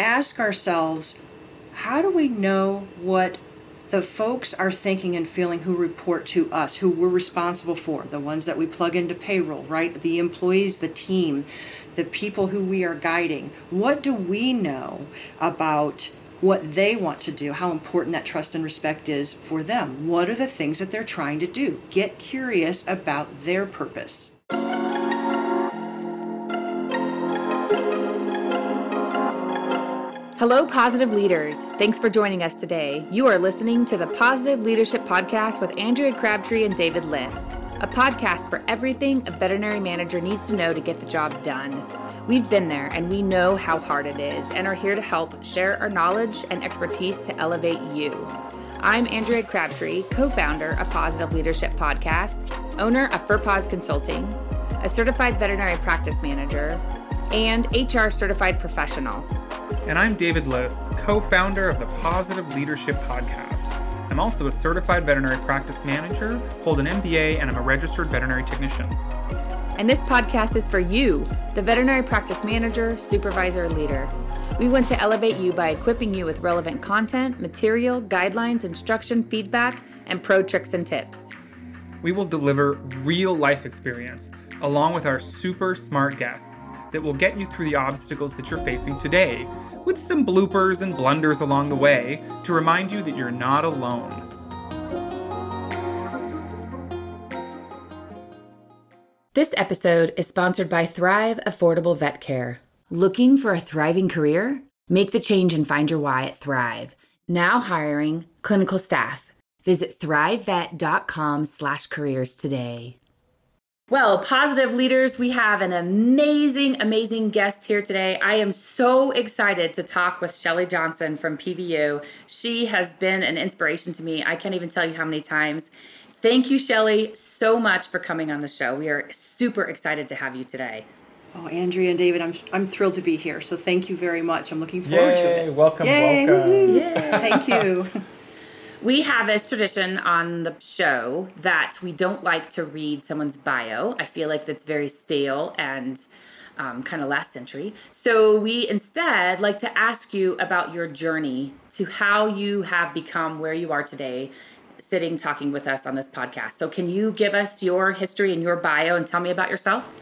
ask ourselves how do we know what the folks are thinking and feeling who report to us, who we're responsible for, the ones that we plug into payroll, right? The employees, the team, the people who we are guiding. What do we know about what they want to do, how important that trust and respect is for them? What are the things that they're trying to do? Get curious about their purpose. Hello, positive leaders. Thanks for joining us today. You are listening to the Positive Leadership Podcast with Andrea Crabtree and David Liss, a podcast for everything a veterinary manager needs to know to get the job done. We've been there and we know how hard it is and are here to help share our knowledge and expertise to elevate you. I'm Andrea Crabtree, co founder of Positive Leadership Podcast, owner of FurPause Consulting, a certified veterinary practice manager, and HR certified professional. And I'm David Liss, co founder of the Positive Leadership Podcast. I'm also a certified veterinary practice manager, hold an MBA, and I'm a registered veterinary technician. And this podcast is for you, the veterinary practice manager, supervisor, leader. We want to elevate you by equipping you with relevant content, material, guidelines, instruction, feedback, and pro tricks and tips. We will deliver real life experience along with our super smart guests that will get you through the obstacles that you're facing today, with some bloopers and blunders along the way to remind you that you're not alone. This episode is sponsored by Thrive Affordable Vet Care. Looking for a thriving career? Make the change and find your why at Thrive. Now hiring clinical staff. Visit thrivevet.com slash careers today. Well, positive leaders, we have an amazing, amazing guest here today. I am so excited to talk with Shelly Johnson from PVU. She has been an inspiration to me. I can't even tell you how many times. Thank you, Shelly, so much for coming on the show. We are super excited to have you today. Oh, Andrea and David, I'm I'm thrilled to be here. So thank you very much. I'm looking forward Yay, to it. Welcome, Yay, welcome. Yay. Thank you. We have this tradition on the show that we don't like to read someone's bio. I feel like that's very stale and um, kind of last century. So we instead like to ask you about your journey to how you have become where you are today, sitting talking with us on this podcast. So can you give us your history and your bio and tell me about yourself?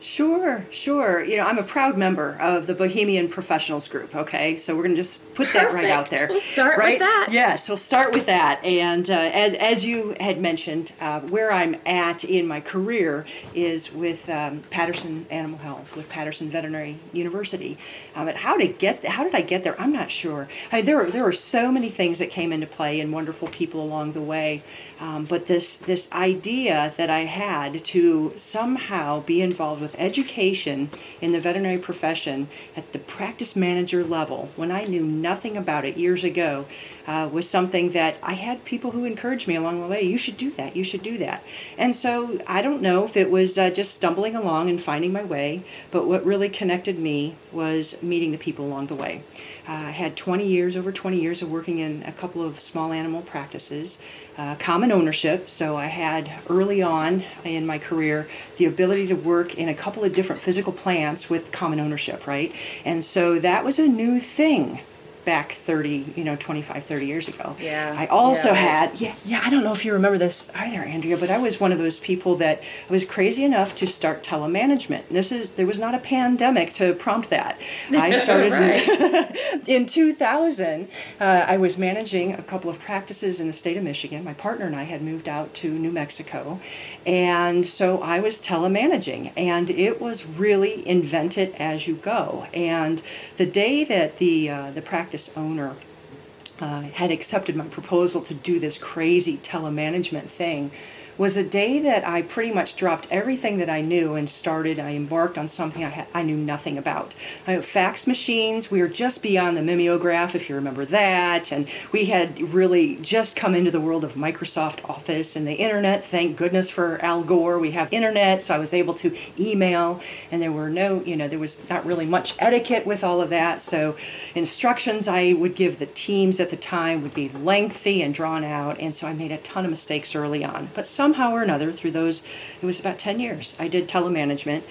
Sure, sure. You know, I'm a proud member of the Bohemian Professionals Group. Okay, so we're going to just put that right out there. We'll start right? with that. Yes, we'll start with that. And uh, as as you had mentioned, uh, where I'm at in my career is with um, Patterson Animal Health, with Patterson Veterinary University. Um, but how to get how did I get there? I'm not sure. I mean, there are, there are so many things that came into play and wonderful people along the way. Um, but this this idea that I had to somehow be involved with education in the veterinary profession at the practice manager level when I knew nothing about it years ago uh, was something that I had people who encouraged me along the way. You should do that. You should do that. And so I don't know if it was uh, just stumbling along and finding my way, but what really connected me was meeting the people along the way. Uh, I had 20 years, over 20 years of working in a couple of small animal practices, uh, common ownership. So I had early on in my career the ability to work in a couple of different physical plants with common ownership, right? And so that was a new thing back 30 you know 25 30 years ago. Yeah, i also yeah. had yeah yeah i don't know if you remember this either andrea but i was one of those people that was crazy enough to start telemanagement. This is there was not a pandemic to prompt that. I started in, in 2000 uh, i was managing a couple of practices in the state of michigan. My partner and i had moved out to new mexico and so i was telemanaging and it was really invent it as you go. And the day that the uh, the practice owner uh, had accepted my proposal to do this crazy telemanagement thing was a day that I pretty much dropped everything that I knew and started. I embarked on something I, had, I knew nothing about. I fax machines, we were just beyond the mimeograph, if you remember that, and we had really just come into the world of Microsoft Office and the internet. Thank goodness for Al Gore. We have internet, so I was able to email, and there were no, you know, there was not really much etiquette with all of that. So instructions I would give the teams at the time would be lengthy and drawn out, and so I made a ton of mistakes early on. But somehow or another, through those, it was about 10 years, I did telemanagement.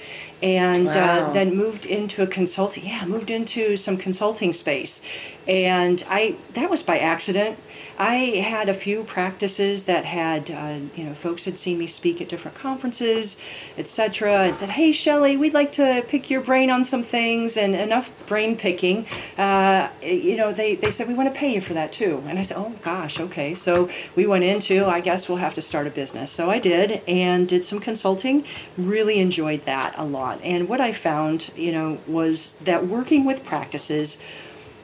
and uh, Wow. uh, then moved into a consulting. Yeah, moved into some consulting space, and I that was by accident. I had a few practices that had, uh, you know, folks had seen me speak at different conferences, etc., and said, "Hey, Shelley, we'd like to pick your brain on some things." And enough brain picking, uh, you know, they they said we want to pay you for that too. And I said, "Oh gosh, okay." So we went into, I guess we'll have to start a business. So I did and did some consulting. Really enjoyed that a lot. And what I found, you know, was that working with practices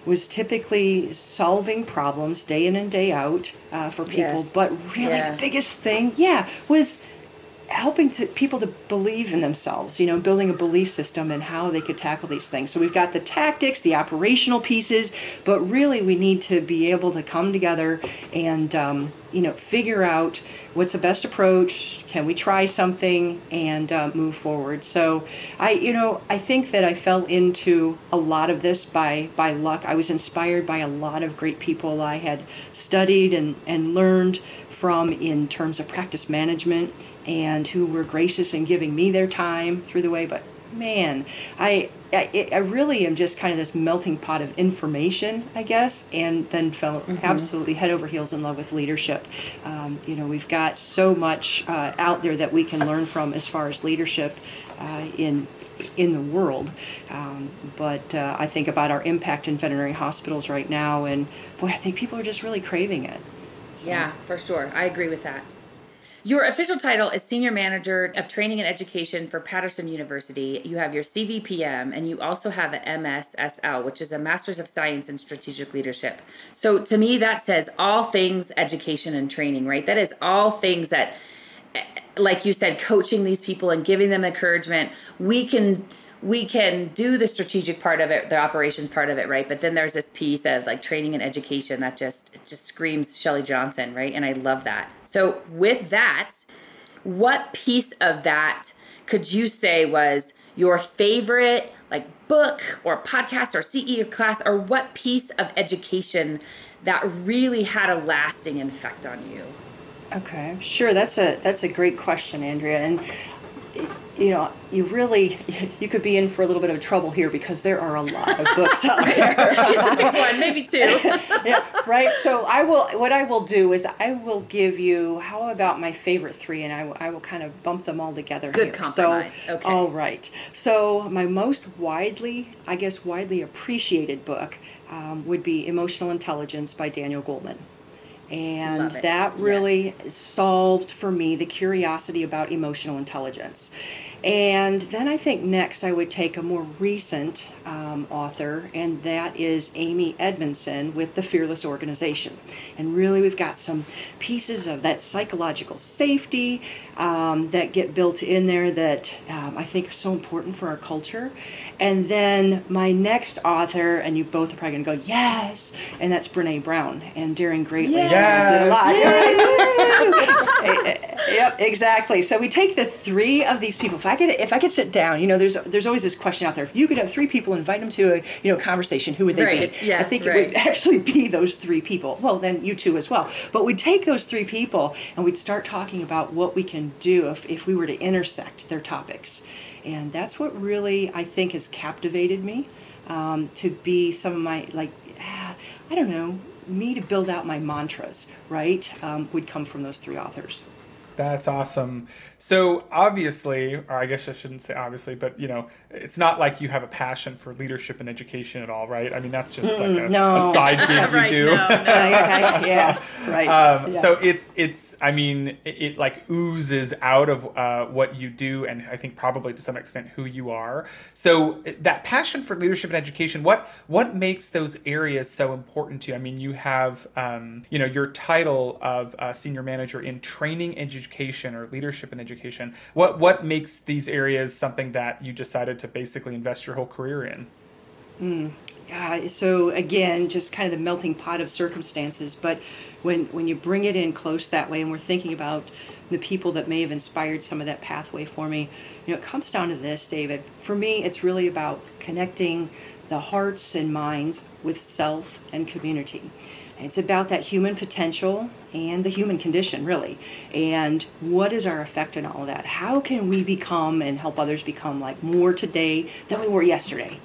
was typically solving problems day in and day out uh, for people. Yes. But really, Yeah. the biggest thing, yeah, was helping to people to believe in themselves you know building a belief system and how they could tackle these things. So we've got the tactics the operational pieces but really we need to be able to come together and um, you know figure out what's the best approach can we try something and uh, move forward. So i you know i think that i fell into a lot of this by by luck. I was inspired by a lot of great people i had studied and and learned from in terms of practice management and who were gracious in giving me their time through the way. But man, I, I, I really am just kind of this melting pot of information, I guess, and then fell absolutely head over heels in love with leadership. Um, you know, we've got so much uh, out there that we can learn from as far as leadership uh, in in the world. Um, but uh, I think about our impact in veterinary hospitals right now, and boy, I think people are just really craving it. So- Yeah, for sure. I agree with that. Your official title is Senior Manager of Training and Education for Patterson University. You have your CVPM and you also have an MSSL, which is a Master's of Science in Strategic Leadership. So to me, that says all things education and training, right? That is all things that, eh, like you said, coaching these people and giving them encouragement. We can we can do the strategic part of it, the operations part of it, right? But then there's this piece of like training and education that just just screams shelly Johnson, right? And I love that. So with that, what piece of that could you say was your favorite like book or podcast or CE class or what piece of education that really had a lasting effect on you? Okay, sure. That's a that's a great question, Andrea. And you know, you really you could be in for a little bit of trouble here because there are a lot of books out there. It's a big one, maybe two. yeah, right. So I will. What I will do is I will give you. How about my favorite three, and I will, I will kind of bump them all together. Good here. compromise. So, Okay. All right. So my most widely, I guess, widely appreciated book um, would be Emotional Intelligence by Daniel Goleman. And that really solved for me the curiosity about emotional intelligence. And then I think next I would take a more recent um, author, and that is Amy Edmondson with The Fearless Organization. And really, we've got some pieces of that psychological safety um, that get built in there that um, I think are so important for our culture. And then my next author, and you both are probably going to go, yes, and that's Brene Brown and Daring Greatly. Yes. Lot. yep, exactly. So we take the three of these people. If I could, if I could sit down, you know, there's there's always this question out there. If you could have three people, invite them to a you know conversation, who would they Right, be? yeah, I think it would actually be those three people. Well, then you two as well. But we'd take those three people and we'd start talking about what we can do if if we were to intersect their topics, and that's what really I think has captivated me um, to be some of my like ah, I don't know me to build out my mantras right um, would come from those three authors. That's awesome. So obviously, or I guess I shouldn't say obviously, but you know, it's not like you have a passion for leadership and education at all, right? I mean, that's just like a, no. a side gig you Right, do. no, no. Okay, yes, right. Um, Yeah. So it's it's I mean it, it like oozes out of uh, what you do, and I think probably to some extent who you are. So that passion for leadership and education, what what makes those areas so important to you? I mean, you have um, you know your title of uh, senior manager in training education or leadership and education. What what makes these areas something that you decided to basically invest your whole career in? uh, so again, just kind of the melting pot of circumstances. But when when you bring it in close that way, and we're thinking about the people that may have inspired some of that pathway for me, you know, it comes down to this, David. For me, it's really about connecting the hearts and minds with self and community. It's about that human potential and the human condition, really. And what is our effect in all of that? How can we become and help others become like more today than we were yesterday?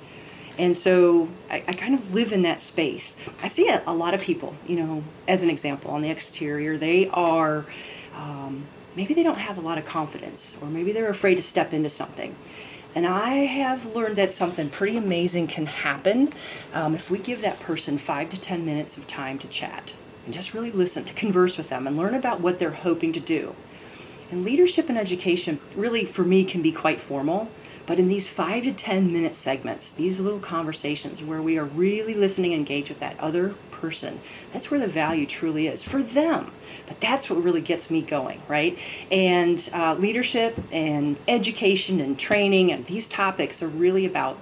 And so I, I kind of live in that space. I see a, a, lot of people, you know, as an example, on the exterior, they are, um, maybe they don't have a lot of confidence, or maybe they're afraid to step into something. And I have learned that something pretty amazing can happen um, if we give that person five to 10 minutes of time to chat and just really listen, to converse with them and learn about what they're hoping to do. And leadership and education really, for me, can be quite formal. But in these five to 10 minute segments, these little conversations where we are really listening engaged with that other person, that's where the value truly is for them. But that's what really gets me going, right? And uh, leadership and education and training and these topics are really about,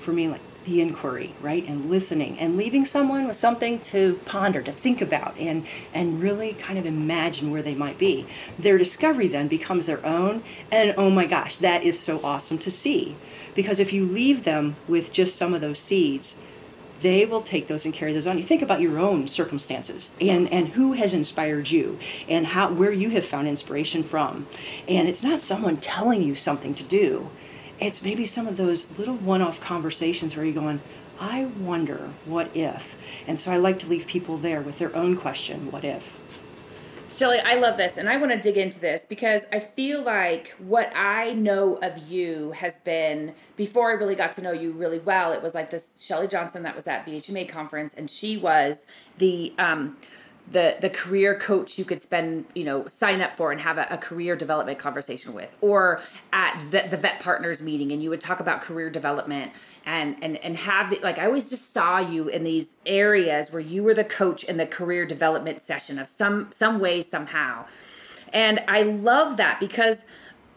for me, like the inquiry, right? And listening and leaving someone with something to ponder, to think about, and, and really kind of imagine where they might be. Their discovery then becomes their own. And oh my gosh, that is so awesome to see. Because if you leave them with just some of those seeds, they will take those and carry those on. You think about your own circumstances and, and who has inspired you and how where you have found inspiration from. And it's not someone telling you something to do it's maybe some of those little one off conversations where you're going, I wonder what if. And so I like to leave people there with their own question, what if? Shelly, I love this and I want to dig into this because I feel like what I know of you has been before I really got to know you really well, it was like this Shelly Johnson that was at VHMA conference and she was the um the the career coach you could spend you know sign up for and have a, a career development conversation with or at the, the, vet partners meeting and you would talk about career development and and and have the, like i always just saw you in these areas where you were the coach in the career development session of some some way somehow. And i love that because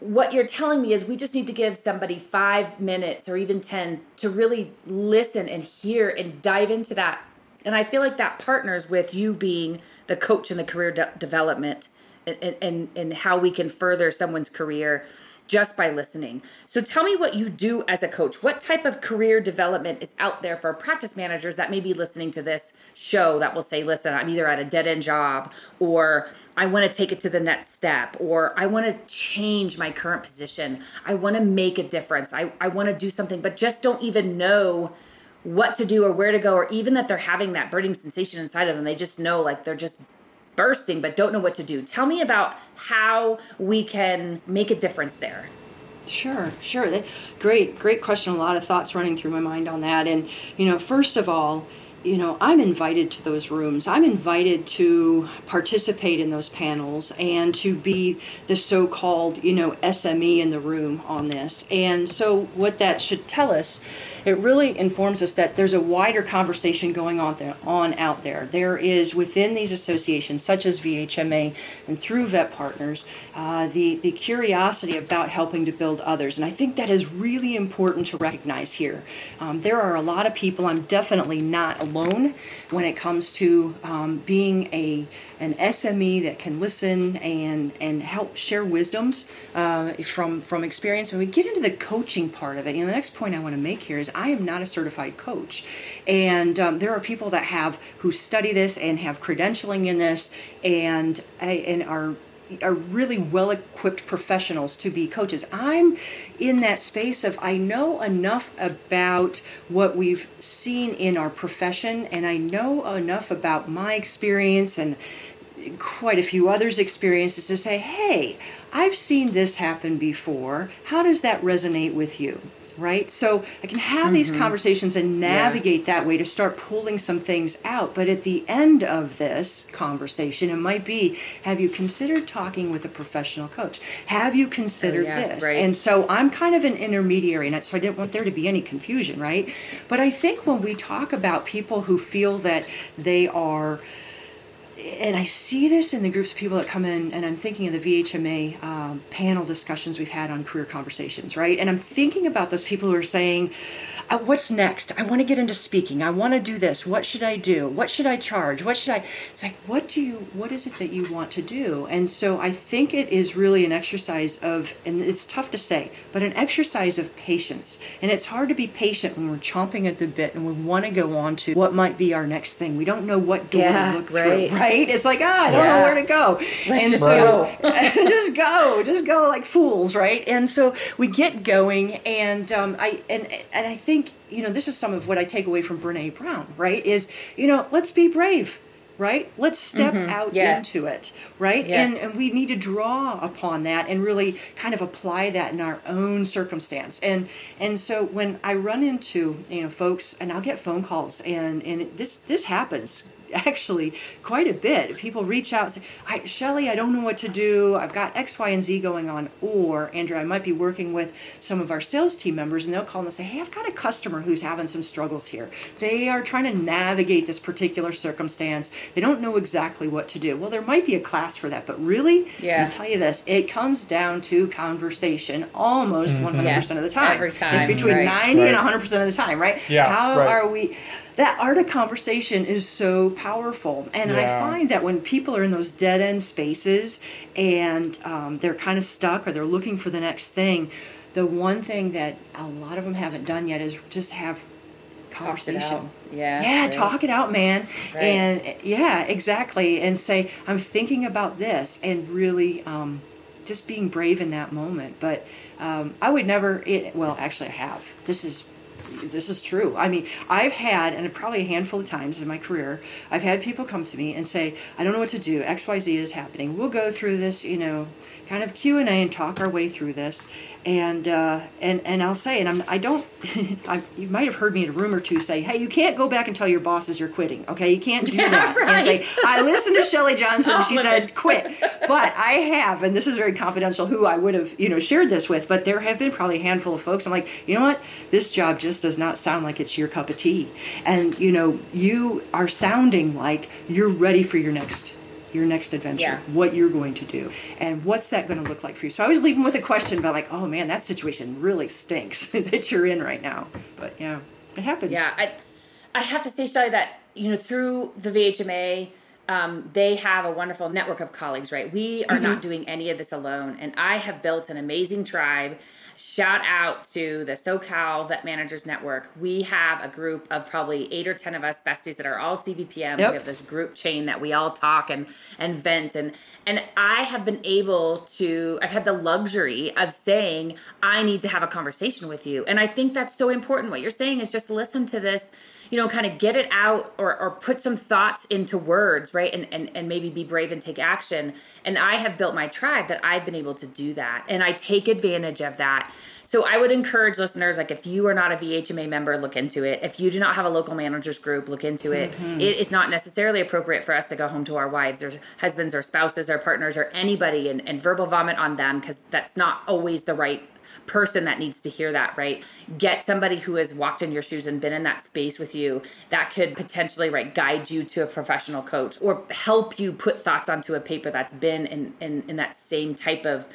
what you're telling me is we just need to give somebody five minutes or even 10 to really listen and hear and dive into that and I feel like that partners with you being the coach in the career de- development and, and, and how we can further someone's career just by listening. So tell me what you do as a coach. What type of career development is out there for practice managers that may be listening to this show that will say, listen, I'm either at a dead end job or I want to take it to the next step or I want to change my current position. I want to make a difference. I, I want to do something, but just don't even know what to do or where to go, or even that they're having that burning sensation inside of them. They just know like they're just bursting but don't know what to do. Tell me about how we can make a difference there. Sure, sure. Great, great question. A lot of thoughts running through my mind on that. And, you know, first of all, you know, I'm invited to those rooms. I'm invited to participate in those panels and to be the so called, you know, SME in the room on this. And so, what that should tell us, it really informs us that there's a wider conversation going on there, on out there. There is within these associations, such as VHMA and through Vet Partners, uh, the, the curiosity about helping to build others. And I think that is really important to recognize here. Um, there are a lot of people, I'm definitely not alone when it comes to um, being a an SME that can listen and and help share wisdoms uh, from from experience. When we get into the coaching part of it, you know, the next point I want to make here is I am not a certified coach, and um, there are people that have who study this and have credentialing in this and and are are really well equipped professionals to be coaches. I'm in that space of I know enough about what we've seen in our profession and I know enough about my experience and quite a few others' experiences to say, hey, I've seen this happen before. How does that resonate with you? Right? So I can have mm-hmm. these conversations and navigate yeah. that way to start pulling some things out. But at the end of this conversation, it might be have you considered talking with a professional coach? Have you considered oh, yeah, this? Right. And so I'm kind of an intermediary, and so I didn't want there to be any confusion, right? But I think when we talk about people who feel that they are and I see this in the groups of people that come in, and I'm thinking of the VHMA um, panel discussions we've had on career conversations, right? And I'm thinking about those people who are saying, uh, "What's next? I want to get into speaking. I want to do this. What should I do? What should I charge? What should I?" It's like, what do you? What is it that you want to do? And so I think it is really an exercise of, and it's tough to say, but an exercise of patience. And it's hard to be patient when we're chomping at the bit and we want to go on to what might be our next thing. We don't know what door Yeah, to look right. through, right? It's like, ah, I don't know where to go. and so just go, just go like fools, right? And so we get going, and um, I and and I think you know this is some of what I take away from Brene Brown, right? Is you know let's be brave. Right? Let's step out Mm-hmm. Yes. into it, right? Yes. And, and we need to draw upon that and really kind of apply that in our own circumstance. And and so when I run into you know folks, and I'll get phone calls, and and this this happens actually quite a bit. People reach out and say, I, Shelly, I don't know what to do. I've got X, Y, and Z going on. Or, Andrea, I might be working with some of our sales team members and they'll call and say, Hey, I've got a customer who's having some struggles here. They are trying to navigate this particular circumstance. They don't know exactly what to do. Well, there might be a class for that, but really, Yeah. I'll tell you this, it comes down to conversation almost mm-hmm. 100% Yes, of the time. every It's between right. 90 and 100% of the time, right? Yeah, How right. are we? That art of conversation is so powerful. And I find that when people are in those dead end spaces and um, they're kind of stuck or they're looking for the next thing, the one thing that a lot of them haven't done yet is just have conversation. Yeah. Yeah, right. talk it out, man. Right. And yeah, exactly. And say, I'm thinking about this and really um, just being brave in that moment. But um, I would never, it, well, actually, I have. This is. This is true. I mean, I've had, and probably a handful of times in my career, I've had people come to me and say, "I don't know what to do. X, Y, Z is happening. We'll go through this, you know, kind of Q and A and talk our way through this." And uh, and and I'll say, and I'm, I don't. I, you might have heard me in a room or two say, "Hey, you can't go back and tell your bosses you're quitting. Okay, you can't do Yeah, that." And say, "I listened to Shelly Johnson. and she Off said quit." But I have, and this is very confidential. Who I would have, you know, shared this with. But there have been probably a handful of folks. I'm like, you know what? This job just does not sound like it's your cup of tea. And you know, you are sounding like you're ready for your next your next adventure, Yeah. what you're going to do, and what's that going to look like for you. So I was leaving with a question about like, oh man, that situation really stinks that you're in right now. But yeah, it happens. Yeah, I, I have to say, Shelly, that you know through the VHMA, um, they have a wonderful network of colleagues. Right, we are not doing any of this alone, and I have built an amazing tribe. Shout out to the SoCal Vet Managers Network. We have a group of probably eight or ten of us besties that are all CVPM. Yep. We have this group chain that we all talk and and vent and and I have been able to I've had the luxury of saying I need to have a conversation with you. And I think that's so important. What you're saying is just listen to this, you know, kind of get it out or or put some thoughts into words, right? And and and maybe be brave and take action. And I have built my tribe that I've been able to do that. And I take advantage of that. So I would encourage listeners, like if you are not a VHMA member, look into it. If you do not have a local managers group, look into it. Mm-hmm. It is not necessarily appropriate for us to go home to our wives or husbands or spouses or partners or anybody and, and verbal vomit on them because that's not always the right person that needs to hear that, right? Get somebody who has walked in your shoes and been in that space with you that could potentially right guide you to a professional coach or help you put thoughts onto a paper that's been in in, in that same type of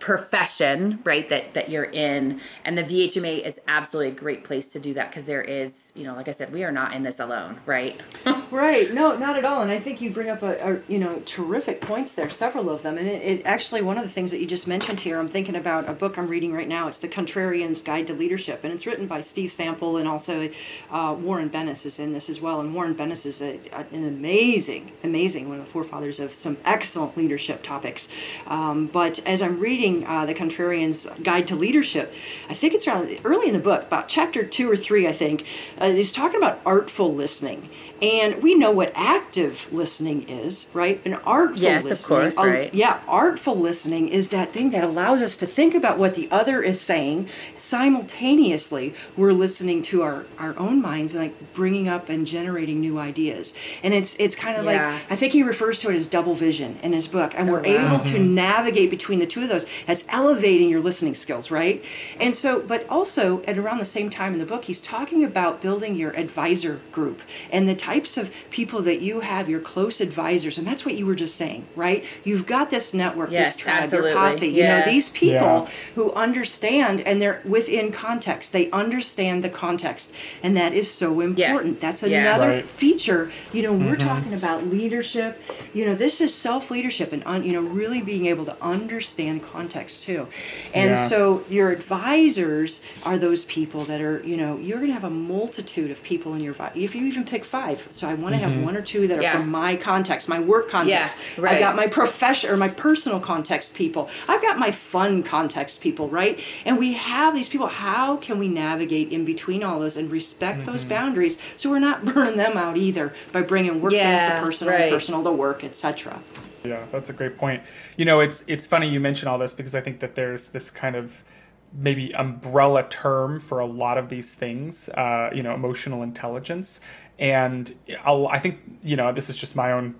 profession right that that you're in and the VHMA is absolutely a great place to do that because there is you know like I said we are not in this alone right Right. No, not at all. And I think you bring up a, a you know terrific points there, several of them. And it, it actually one of the things that you just mentioned here. I'm thinking about a book I'm reading right now. It's The Contrarian's Guide to Leadership, and it's written by Steve Sample and also uh, Warren Bennis is in this as well. And Warren Bennis is a, a- an amazing, amazing one of the forefathers of some excellent leadership topics. Um, but as I'm reading uh, The Contrarian's Guide to Leadership, I think it's around early in the book, about chapter two or three, I think. Uh, he's talking about artful listening. And we know what active listening is, right? An artful Yes, of listening. course, a- right. yeah, artful listening is that thing that allows us to think about what the other is saying. Simultaneously, we're listening to our, our own minds and like bringing up and generating new ideas. And it's it's kind of Yeah. like I think he refers to it as double vision in his book, and oh, we're wow. able to mm-hmm. navigate between the two of those. That's elevating your listening skills, right? And so, but also at around the same time in the book, he's talking about building your advisor group and the types of people that you have, your close advisors. And that's what you were just saying, right? You've got this network, yes, this tribe, absolutely. your posse. Yeah. You know, these people Yeah. who understand and they're within context. They understand the context. And that is so important. That's Yeah. another Right. feature. You know, we're mm-hmm. talking about leadership. You know, this is self leadership and, un, you know, really being able to understand context too. And Yeah. so your advisors are those people that are, you know, you're going to have a multitude of people in your, if you even pick five. So I want to have one or two that are Yeah. from my context, my work context. Yeah, right. I've got my profession or my personal context people. I've got my fun context people, right? And we have these people. How can we navigate in between all those and respect those boundaries so we're not burning them out either by bringing work things to personal, right. personal to work, etc. Yeah, that's a great point. You know, it's it's funny you mention all this because I think that there's this kind of maybe umbrella term for a lot of these things. Uh, you know, emotional intelligence, and I'll, I think you know this is just my own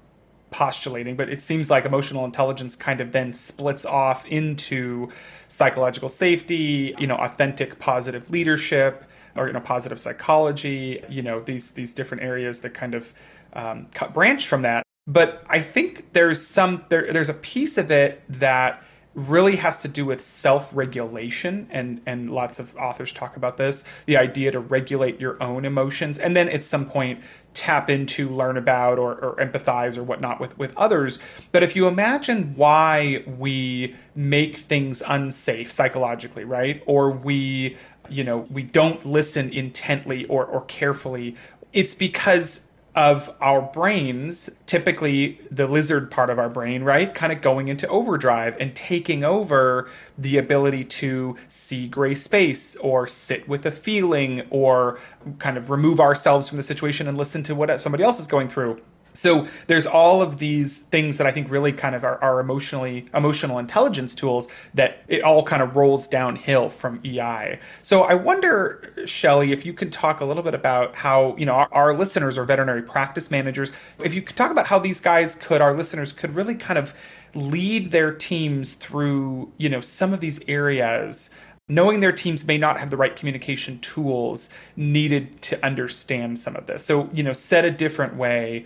postulating, but it seems like emotional intelligence kind of then splits off into psychological safety, you know, authentic positive leadership, or you know, positive psychology. You know, these these different areas that kind of um, cut branch from that. But I think there's some there, there's a piece of it that really has to do with self-regulation and and lots of authors talk about this the idea to regulate your own emotions and then at some point tap into learn about or, or empathize or whatnot with with others. But if you imagine why we make things unsafe psychologically right or we you know we don't listen intently or or carefully it's because of our brains, typically the lizard part of our brain, right? Kind of going into overdrive and taking over the ability to see gray space or sit with a feeling or kind of remove ourselves from the situation and listen to what somebody else is going through. So there's all of these things that I think really kind of are, are emotionally emotional intelligence tools that it all kind of rolls downhill from EI. So I wonder, Shelley, if you could talk a little bit about how you know our, our listeners are veterinary practice managers. If you could talk about how these guys could, our listeners could really kind of lead their teams through you know some of these areas knowing their teams may not have the right communication tools needed to understand some of this. So, you know, said a different way,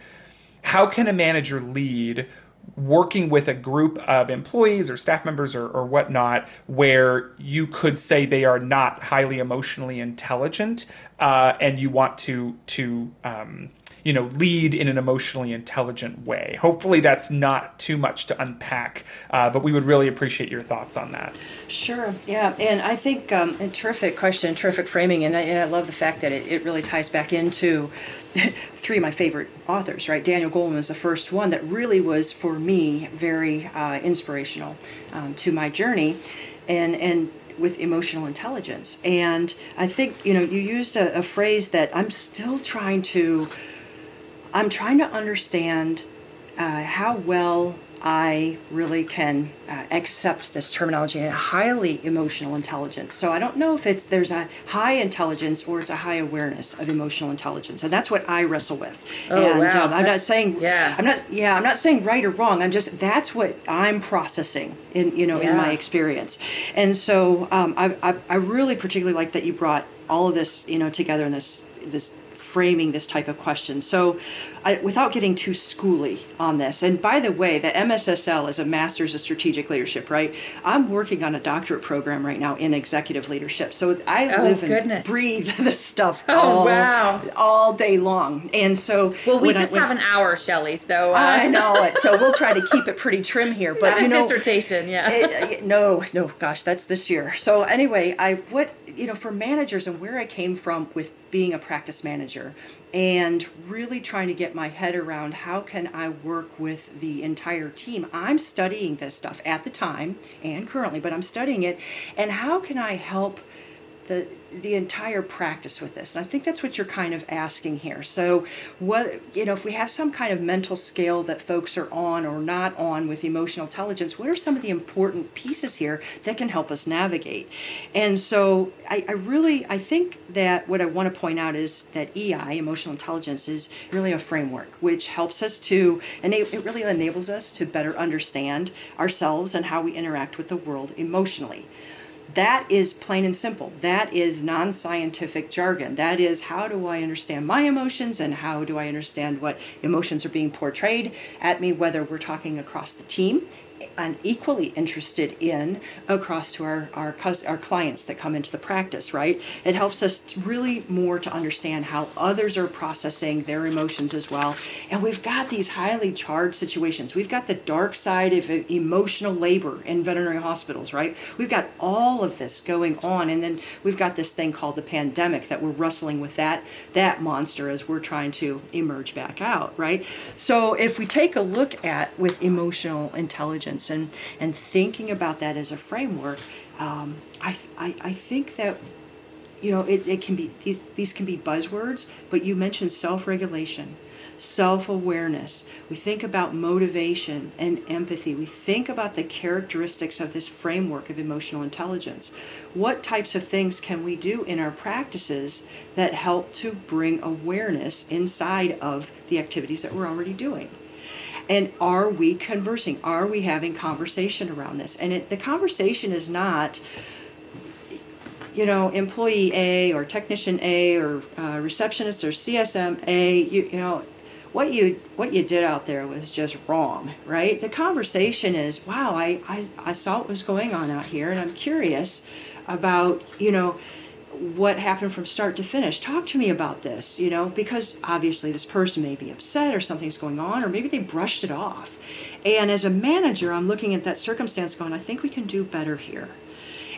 how can a manager lead working with a group of employees or staff members or, or whatnot where you could say they are not highly emotionally intelligent uh, and you want to to um, you know lead in an emotionally intelligent way hopefully that's not too much to unpack uh, but we would really appreciate your thoughts on that Sure, yeah, and I think um, a terrific question, terrific framing, and I, and I love the fact that it, it really ties back into three of my favorite authors, right? Daniel Goleman was the first one that really was for me very uh, inspirational um, to my journey, and and with emotional intelligence. And I think you know you used a, a phrase that I'm still trying to I'm trying to understand uh, how well I really can uh, accept this terminology and highly emotional intelligence. So I don't know if it's there's a high intelligence or it's a high awareness of emotional intelligence, and that's what I wrestle with. Oh, and wow. um, I'm not saying yeah. I'm not yeah I'm not saying right or wrong. I'm just that's what I'm processing in you know in my experience, and so um, I, I I really particularly like that you brought all of this you know together in this this framing this type of question. So, I, without getting too schooly on this, and by the way, the MSSL is a Master's of Strategic Leadership, right? I'm working on a doctorate program right now in executive leadership. So I Oh, live and goodness. breathe this stuff Oh, all, wow. all day long. And so, Well, we I- just when- have an hour, Shelley. So uh, I know it. So we'll try to keep it pretty trim here. But not you know, dissertation. Yeah. it- it- no, no, gosh, that's this year. So anyway, I what you know for managers and where I came from with being a practice manager and really trying to get my head around how can I work with the entire team. I'm studying this stuff at the time and currently, but I'm studying it and how can I help the the entire practice with this. And i think that's what you're kind of asking here. So what you know if we have some kind of mental scale that folks are on or not on with emotional intelligence what are some of the important pieces here that can help us navigate? And so i, I really i think that what i want to point out is that ei emotional intelligence is really a framework which helps us to and it really enables us to better understand ourselves and how we interact with the world emotionally that is plain and simple. That is non scientific jargon. That is how do I understand my emotions and how do I understand what emotions are being portrayed at me, whether we're talking across the team and equally interested in across to our, our, our clients that come into the practice, right? It helps us really more to understand how others are processing their emotions as well. And we've got these highly charged situations. We've got the dark side of emotional labor in veterinary hospitals, right? We've got all of this going on. And then we've got this thing called the pandemic that we're wrestling with that, that monster as we're trying to emerge back out, right? So if we take a look at with emotional intelligence, and and thinking about that as a framework um, I, I i think that you know it, it can be these these can be buzzwords but you mentioned self-regulation self-awareness. We think about motivation and empathy. We think about the characteristics of this framework of emotional intelligence. What types of things can we do in our practices that help to bring awareness inside of the activities that we're already doing and are we conversing? Are we having conversation around this? And it, the conversation is not you know employee a or technician a or uh, receptionist or csm a you, you know what you what you did out there was just wrong right? The conversation is wow I, I i saw what was going on out here and i'm curious about you know what happened from start to finish. Talk to me about this, you know, because obviously this person may be upset or something's going on, or maybe they brushed it off. And as a manager, I'm looking at that circumstance going, I think we can do better here.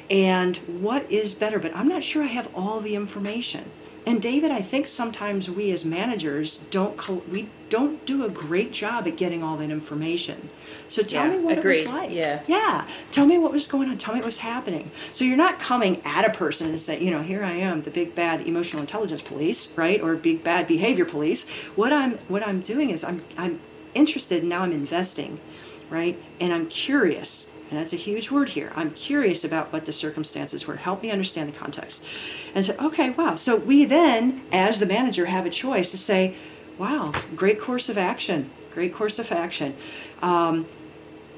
And what is better? But I'm not sure I have all the information. And David, I think sometimes we as managers don't we don't do a great job at getting all that information. So tell yeah, me what agreed. it was like. Yeah. Yeah. Tell me what was going on. Tell me what was happening. So you're not coming at a person and say, you know, here I am, the big bad emotional intelligence police, right? Or big bad behavior police. What I'm what I'm doing is I'm I'm interested and now I'm investing, right? And I'm curious and that's a huge word here. I'm curious about what the circumstances were. Help me understand the context. And so, okay, wow. So we then, as the manager, have a choice to say, wow, great course of action. Great course of action. Um,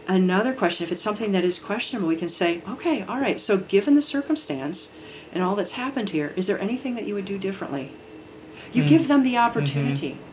another question, if it's something that is questionable, we can say, okay, all right, so given the circumstance and all that's happened here, is there anything that you would do differently? You mm. give them the opportunity. Mm-hmm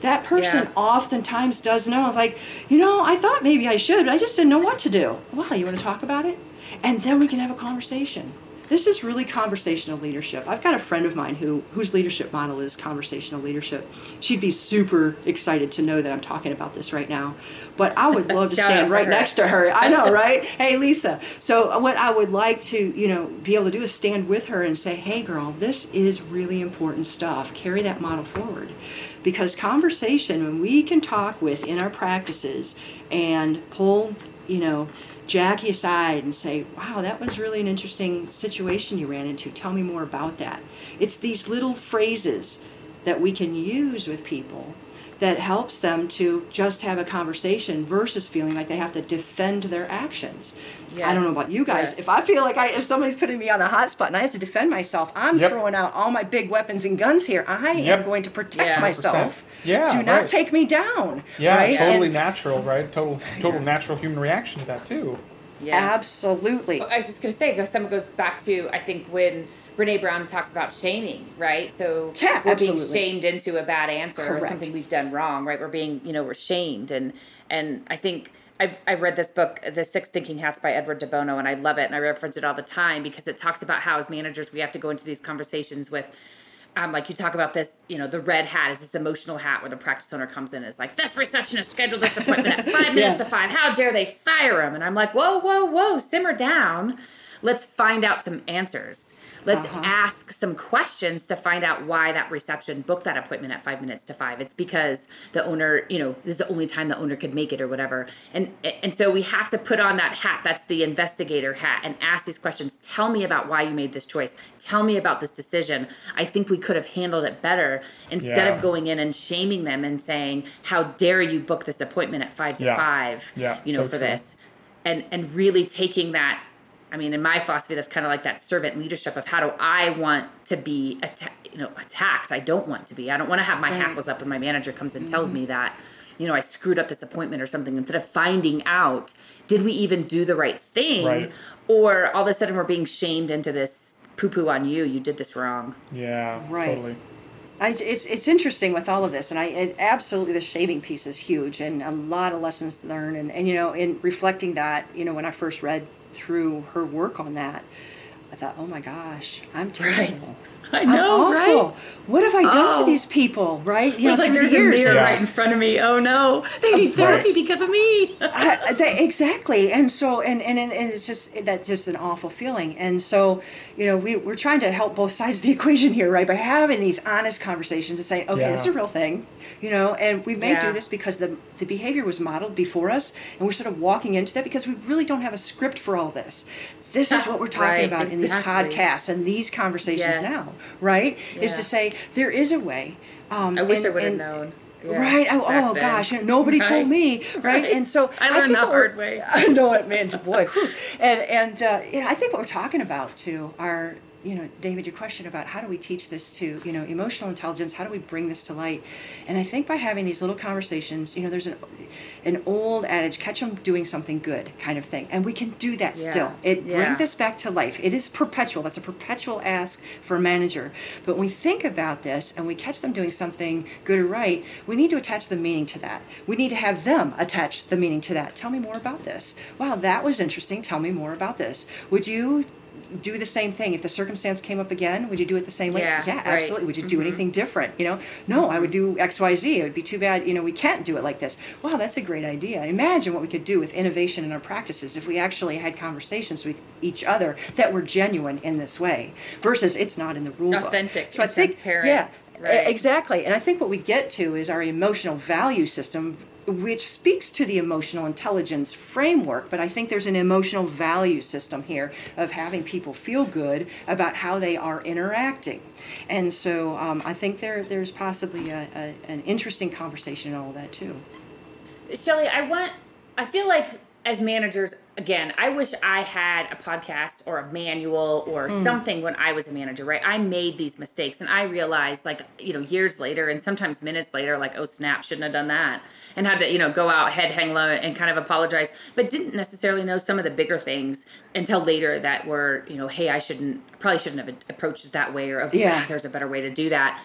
that person yeah. oftentimes does know. It's like, you know, I thought maybe I should, but I just didn't know what to do. Well, you want to talk about it? And then we can have a conversation. This is really conversational leadership. I've got a friend of mine who whose leadership model is conversational leadership. She'd be super excited to know that I'm talking about this right now. But I would love to stand right her. next to her. I know, right? hey, Lisa. So uh, what I would like to, you know, be able to do is stand with her and say, "Hey, girl, this is really important stuff. Carry that model forward." Because conversation, when we can talk within our practices and pull, you know, Jackie aside and say, wow, that was really an interesting situation you ran into. Tell me more about that. It's these little phrases that we can use with people that helps them to just have a conversation versus feeling like they have to defend their actions. Yes. I don't know about you guys. Yes. If I feel like I, if somebody's putting me on the hot spot and I have to defend myself, I'm yep. throwing out all my big weapons and guns here. I yep. am going to protect yeah. myself. Yeah, do not right. take me down. Yeah, right? totally and, natural, right? Total, total natural human reaction to that too. Yeah, absolutely. I was just gonna say, because someone goes back to I think when Brene Brown talks about shaming, right? So yeah, we're absolutely. being shamed into a bad answer Correct. or something we've done wrong, right? We're being, you know, we're shamed, and and I think I've I've read this book, The Six Thinking Hats by Edward de Bono, and I love it, and I reference it all the time because it talks about how as managers we have to go into these conversations with um, like you talk about this, you know, the red hat is this emotional hat where the practice owner comes in and is like, this receptionist scheduled this appointment at five minutes yeah. to five. How dare they fire him? And I'm like, whoa, whoa, whoa, simmer down. Let's find out some answers let's uh-huh. ask some questions to find out why that reception booked that appointment at five minutes to five it's because the owner you know this is the only time the owner could make it or whatever and and so we have to put on that hat that's the investigator hat and ask these questions tell me about why you made this choice tell me about this decision i think we could have handled it better instead yeah. of going in and shaming them and saying how dare you book this appointment at five to yeah. five yeah, you know so for true. this and and really taking that I mean, in my philosophy, that's kind of like that servant leadership of how do I want to be, atta- you know, attacked. I don't want to be. I don't want to have my right. hackles up when my manager comes and mm-hmm. tells me that, you know, I screwed up this appointment or something. Instead of finding out, did we even do the right thing, right. or all of a sudden we're being shamed into this poo poo on you. You did this wrong. Yeah, right. Totally. I, it's it's interesting with all of this, and I it, absolutely the shaving piece is huge, and a lot of lessons learned, and, and you know, in reflecting that, you know, when I first read through her work on that, I thought, oh my gosh, I'm terrible. Right. I know, right? What have I done oh. to these people, right? You it's know, like there's years. a mirror yeah. right in front of me. Oh no, they need therapy right. because of me. I, they, exactly, and so and, and and it's just that's just an awful feeling. And so, you know, we we're trying to help both sides of the equation here, right? By having these honest conversations and saying, okay, yeah. this is a real thing, you know, and we may yeah. do this because the the behavior was modeled before us, and we're sort of walking into that because we really don't have a script for all this this is what we're talking right, about exactly. in these podcasts and these conversations yes. now, right? Yeah. Is to say there is a way. Um, I wish and, I would have known. Yeah, right. Oh, oh gosh, nobody right. told me. Right? right. And so I learned I the hard way. I know it, man. Boy. and and uh, you know, I think what we're talking about too are you know, David, your question about how do we teach this to, you know, emotional intelligence, how do we bring this to light? And I think by having these little conversations, you know, there's an an old adage, catch them doing something good kind of thing. And we can do that yeah. still. It yeah. bring this back to life. It is perpetual. That's a perpetual ask for a manager. But when we think about this and we catch them doing something good or right, we need to attach the meaning to that. We need to have them attach the meaning to that. Tell me more about this. Wow, that was interesting. Tell me more about this. Would you do the same thing. If the circumstance came up again would you do it the same way? Yeah, yeah absolutely. Would you do mm-hmm. anything different you know? No mm-hmm. i would do xyz it would be too bad you know we can't do it like this. Wow that's a great idea. Imagine what we could do with innovation in our practices if we actually had conversations with each other that were genuine in this way versus it's not in the rule authentic book so i think yeah Right. Exactly. And I think what we get to is our emotional value system which speaks to the emotional intelligence framework, but I think there's an emotional value system here of having people feel good about how they are interacting. And so um, I think there there's possibly a, a, an interesting conversation in all of that too. Shelly, I want, I feel like as managers, again, I wish I had a podcast or a manual or mm. something when I was a manager, right? I made these mistakes and I realized, like, you know, years later and sometimes minutes later, like, oh, snap, shouldn't have done that. And had to, you know, go out, head hang low and kind of apologize, but didn't necessarily know some of the bigger things until later that were, you know, hey, I shouldn't, probably shouldn't have approached it that way or, oh, yeah, there's a better way to do that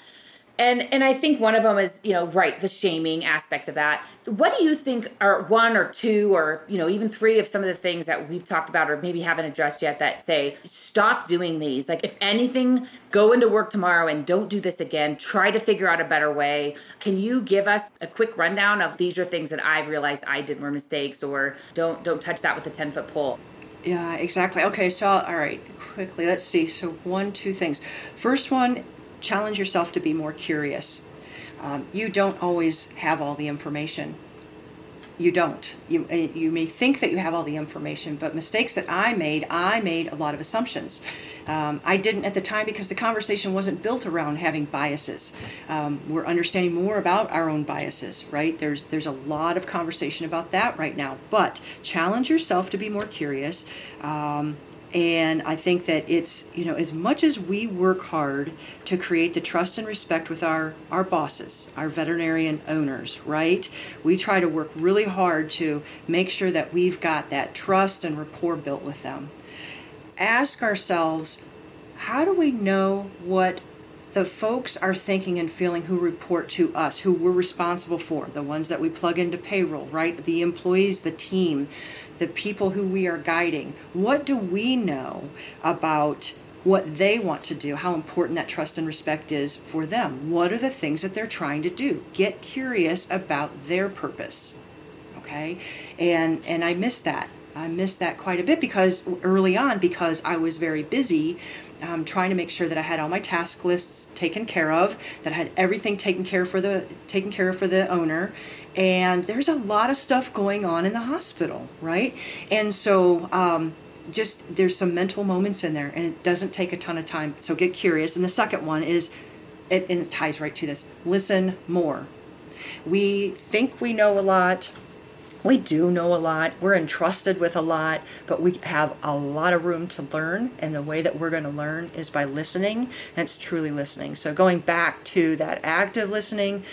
and and I think one of them is you know right the shaming aspect of that. What do you think are one or two or you know even three of some of the things that we've talked about or maybe haven't addressed yet that say stop doing these. Like if anything, go into work tomorrow and don't do this again. Try to figure out a better way. Can you give us a quick rundown of these are things that I've realized I did were mistakes or don't don't touch that with a ten foot pole. Yeah, exactly. Okay, so all right, quickly, let's see. So, one, two things. First one challenge yourself to be more curious. Um, you don't always have all the information. You don't. You, uh, you may think that you have all the information, but mistakes that I made, I made a lot of assumptions. Um, I didn't at the time because the conversation wasn't built around having biases. Um, we're understanding more about our own biases, right? There's there's a lot of conversation about that right now. But challenge yourself to be more curious. And I think that it's, you know, as much as we work hard to create the trust and respect with our, our bosses, our veterinarian owners, right? We try to work really hard to make sure that we've got that trust and rapport built with them. Ask ourselves, how do we know what the folks are thinking and feeling who report to us, who we're responsible for, the ones that we plug into payroll, right? The employees, the team, the people who we are guiding. What do we know about what they want to do, how important that trust and respect is for them? What are the things that they're trying to do? Get curious about their purpose. Okay? And and I missed that. I missed that quite a bit because early on because I was very busy um, trying to make sure that I had all my task lists taken care of, that I had everything taken care for the taken care of for the owner, and there's a lot of stuff going on in the hospital, right? And so. Um, just there's some mental moments in there and it doesn't take a ton of time so get curious and the second one is it, and it ties right to this listen more we think we know a lot we do know a lot. We're entrusted with a lot, but we have a lot of room to learn. And the way that we're going to learn is by listening, and it's truly listening. So, going back to that active listening,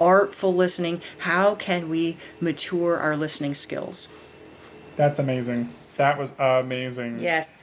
artful listening, how can we mature our listening skills? That's amazing. That was amazing. Yes.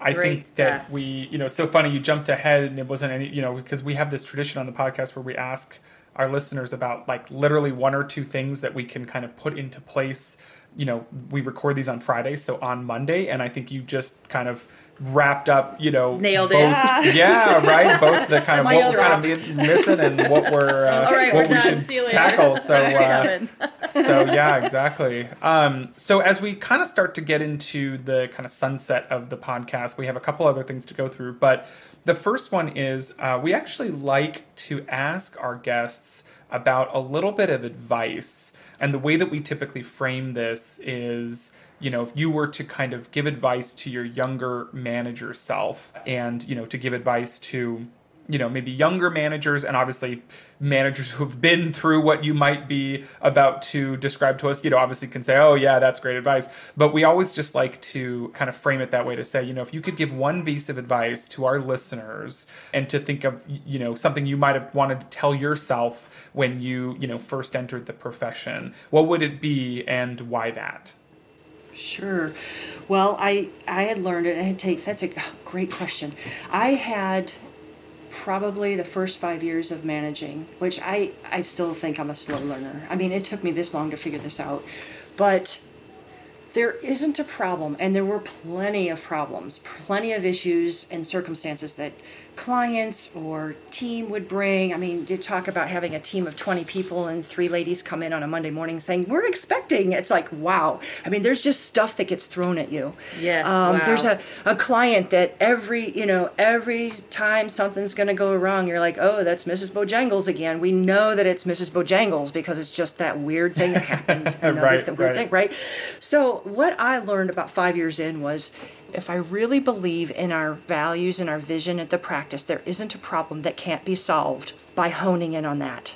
I Great think stuff. that we, you know, it's so funny. You jumped ahead, and it wasn't any, you know, because we have this tradition on the podcast where we ask our listeners about like literally one or two things that we can kind of put into place. You know, we record these on Fridays, so on Monday, and I think you just kind of wrapped up, you know, Nailed it. both, Yeah, right. Both the kind of what we're kind of missing and what we're uh, All right, what we're we done. should See you later. tackle. So. Uh, so yeah, exactly. Um, so as we kind of start to get into the kind of sunset of the podcast, we have a couple other things to go through. But the first one is uh, we actually like to ask our guests about a little bit of advice, and the way that we typically frame this is. You know, if you were to kind of give advice to your younger manager self and, you know, to give advice to you know maybe younger managers and obviously managers who've been through what you might be about to describe to us you know obviously can say oh yeah that's great advice. But we always just like to kind of frame it that way to say you know if you could give one piece of advice to our listeners and to think of you know something you might have wanted to tell yourself when you you know first entered the profession what would it be and why that Sure. Well, I I had learned it. I had take that's a great question. I had probably the first five years of managing, which I I still think I'm a slow learner. I mean, it took me this long to figure this out, but there isn't a problem, and there were plenty of problems, plenty of issues and circumstances that clients or team would bring. I mean, you talk about having a team of 20 people and three ladies come in on a Monday morning saying, We're expecting. It's like, wow. I mean, there's just stuff that gets thrown at you. Yes, Um, wow. There's a, a client that every, you know, every time something's going to go wrong, you're like, Oh, that's Mrs. Bojangles again. We know that it's Mrs. Bojangles because it's just that weird thing that happened. Another Right, th- weird right. thing, right? So, what I learned about five years in was if I really believe in our values and our vision at the practice, there isn't a problem that can't be solved by honing in on that.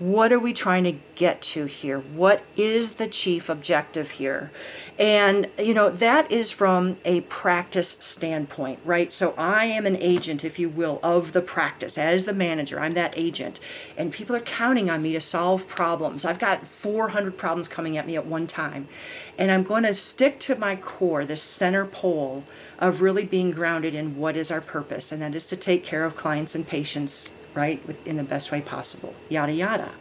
What are we trying to get to here? What is the chief objective here? And, you know, that is from a practice standpoint, right? So I am an agent, if you will, of the practice. As the manager, I'm that agent. And people are counting on me to solve problems. I've got 400 problems coming at me at one time. And I'm going to stick to my core, the center pole of really being grounded in what is our purpose, and that is to take care of clients and patients right in the best way possible yada yada.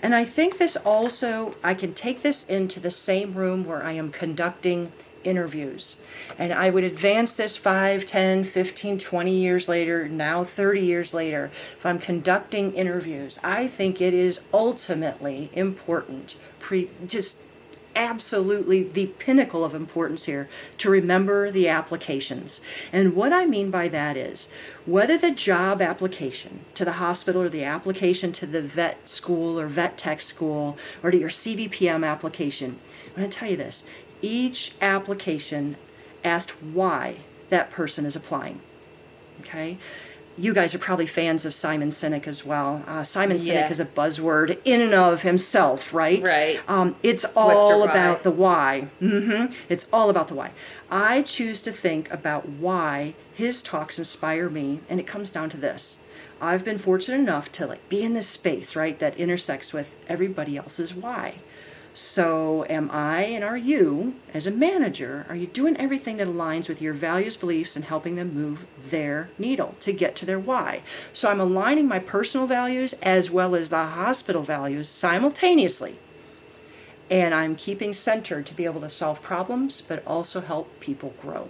And i think this also i can take this into the same room where i am conducting interviews. And i would advance this 5 10 15 20 years later now 30 years later if i'm conducting interviews i think it is ultimately important pre just absolutely the pinnacle of importance here to remember the applications. And what I mean by that is whether the job application to the hospital or the application to the vet school or vet tech school or to your CVPM application, I'm going to tell you this each application asked why that person is applying. Okay? You guys are probably fans of Simon Sinek as well. Uh, Simon Sinek is a buzzword in and of himself, right? Right. Um, it's all why? about the why. hmm It's all about the why. I choose to think about why his talks inspire me, and it comes down to this. I've been fortunate enough to like be in this space, right, that intersects with everybody else's why. So, am I and are you, as a manager, are you doing everything that aligns with your values, beliefs, and helping them move their needle to get to their why? So, I'm aligning my personal values as well as the hospital values simultaneously. And I'm keeping centered to be able to solve problems, but also help people grow.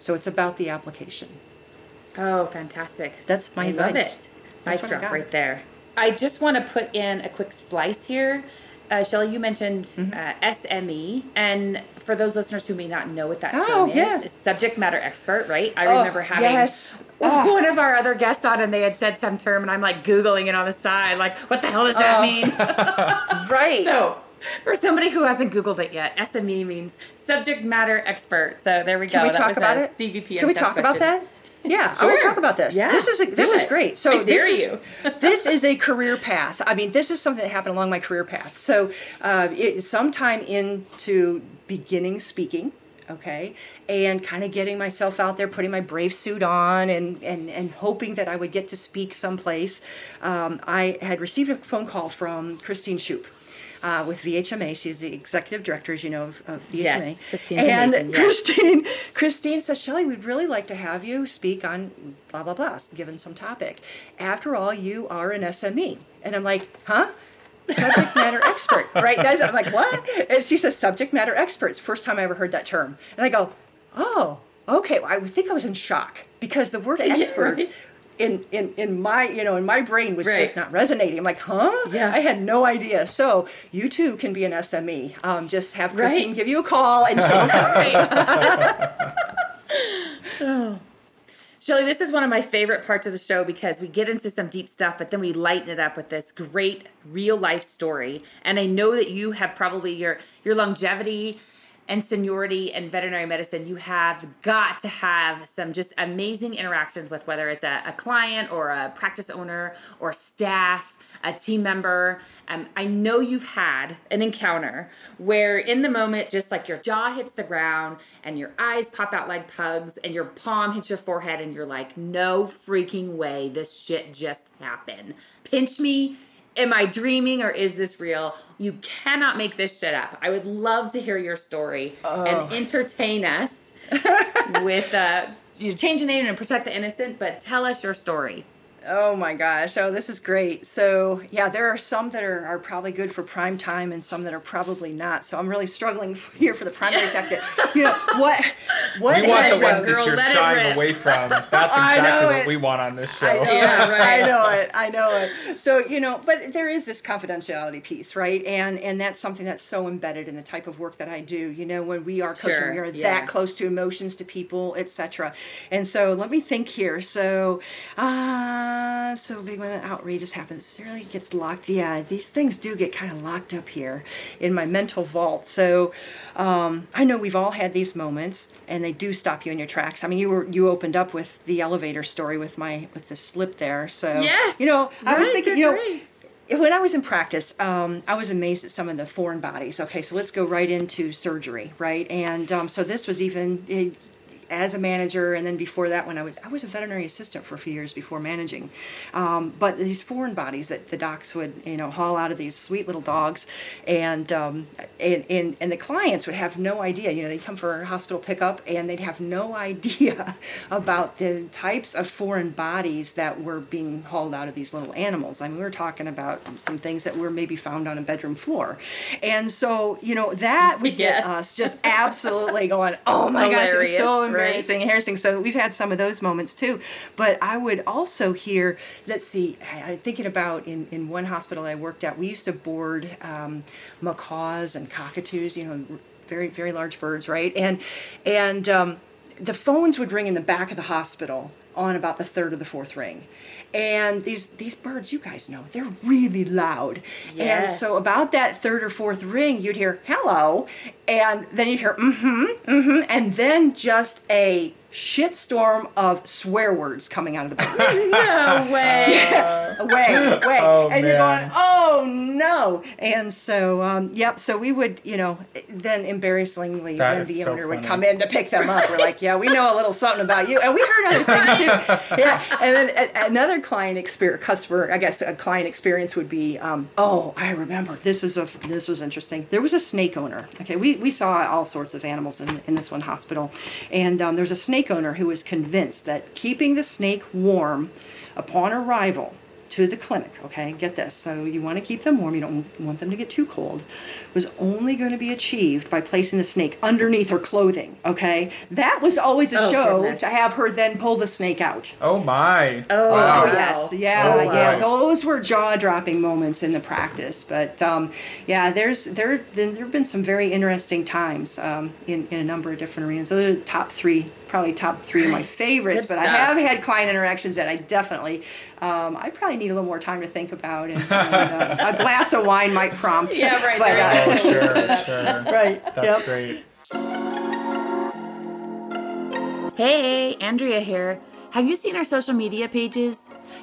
So, it's about the application. Oh, fantastic. That's my I love it. That's Mic I drop right there. I just want to put in a quick splice here. Uh, Shelly, you mentioned Mm-hmm. uh, SME, and for those listeners who may not know what that Oh, term is, yeah. it's subject matter expert, right? I Oh, remember having yes. Oh. one of our other guests on, and they had said some term, and I'm like googling it on the side, like, what the hell does that Oh. mean? Right. so, for somebody who hasn't googled it yet, SME means subject matter expert. So there we go. Can we That talk was about it? CVP Can we talk about that? Yeah, I want to talk about this. Yeah, this is a, this is great. So I this dare is you. this is a career path. I mean, this is something that happened along my career path. So, uh, it, sometime into beginning speaking, okay, and kind of getting myself out there, putting my brave suit on, and and and hoping that I would get to speak someplace. Um, I had received a phone call from Christine Shupe. Uh, with VHMA, she's the executive director, as you know, of, of VHMA. Yes, Christine's and amazing, yeah. Christine, Christine says, Shelly, we'd really like to have you speak on blah blah blah, given some topic. After all, you are an SME, and I'm like, huh? Subject matter expert, right? Guys, I'm like, what? And she says, subject matter experts. First time I ever heard that term, and I go, oh, okay. Well, I think I was in shock because the word expert. right. In, in, in my you know in my brain was Right. just not resonating. I'm like, huh? Yeah. I had no idea. So you too can be an SME. Um, just have Christine Right. give you a call and she'll tell. Right. Shelly, this is one of my favorite parts of the show because we get into some deep stuff, but then we lighten it up with this great real life story. And I know that you have probably your your longevity and seniority in veterinary medicine, you have got to have some just amazing interactions with whether it's a, a client or a practice owner or staff a team member. Um, I know you've had an encounter where, in the moment, just like your jaw hits the ground and your eyes pop out like pugs and your palm hits your forehead, and you're like, no freaking way, this shit just happened. Pinch me. Am I dreaming or is this real? You cannot make this shit up. I would love to hear your story and entertain us with uh, you change the name and protect the innocent, but tell us your story. Oh my gosh. Oh, this is great. So, yeah, there are some that are, are probably good for prime time and some that are probably not. So, I'm really struggling here for the primary fact that, you know, what, what We want the ones uh, that girl, you're shying away from. That's exactly what it. we want on this show. I know, Yeah, it, right. I know it. I know it. So you know, but there is this confidentiality piece, right? And and that's something that's so embedded in the type of work that I do. You know, when we are coaching, Sure, we are yeah. that close to emotions, to people, etc. And so let me think here. So, uh, so big when the outrageous happens, it really gets locked. Yeah, these things do get kind of locked up here in my mental vault. So, um, I know we've all had these moments, and they do stop you in your tracks. I mean, you were you opened up with the elevator story with my with the slip there. So, Yes, you know, I was thinking, you know. When I was in practice, um, I was amazed at some of the foreign bodies. Okay, so let's go right into surgery, right? And um, so this was even as a manager, and then before that, when I was I was a veterinary assistant for a few years before managing. Um, but these foreign bodies that the docs would you know haul out of these sweet little dogs, and um, and, and and the clients would have no idea. You know, they'd come for a hospital pickup, and they'd have no idea about the types of foreign bodies that were being hauled out of these little animals. I mean, we were talking about some things that were maybe found on a bedroom floor, and so you know that would Yes. get us just absolutely going. Oh my gosh, it was Hilarious, so right? embarrassing. So we've had some of those moments too. But I would also hear, let's see, I'm thinking about in, in one hospital I worked at, we used to board um, macaws and cockatoos, you know, very, very large birds, right? And, and, um, the phones would ring in the back of the hospital on about the third or the fourth ring. And these these birds, you guys know, they're really loud. And so about that third or fourth ring, you'd hear hello, and then you'd hear mm-hmm, mm-hmm, and then just a shitstorm of swear words coming out of the bird. No way. away, away. Oh, and you're going, oh no. And so, um, yep, so we would, you know, then embarrassingly, That when is the so owner would come in to pick them up, we're like, yeah, we know a little something about you. And we heard other things too. Yeah. And then a- another client experience, customer, I guess a client experience would be, um, oh, I remember this was a, this was interesting. There was a snake owner. Okay. We, we saw all sorts of animals in, in this one hospital. And um, there was a snake owner who was convinced that keeping the snake warm upon arrival to the clinic, okay? Get this. So you want to keep them warm, you don't want them to get too cold, was only going to be achieved by placing the snake underneath her clothing, okay? That was always a Oh, show goodness. to have her then pull the snake out. Oh my. Oh, Oh wow. yes, yeah, Oh, yeah. Those were jaw-dropping moments in the practice. But um, yeah, there's there there have been some very interesting times um, in in a number of different arenas. Those are the top three, probably top three of my favorites. But I have had client interactions that I definitely, um, I probably need a little more time to think about, and, and uh, a glass of wine might prompt. Yeah, right, But, there uh, Oh, sure, sure. right. That's yep. great. Hey, Andrea here. Have you seen our social media pages?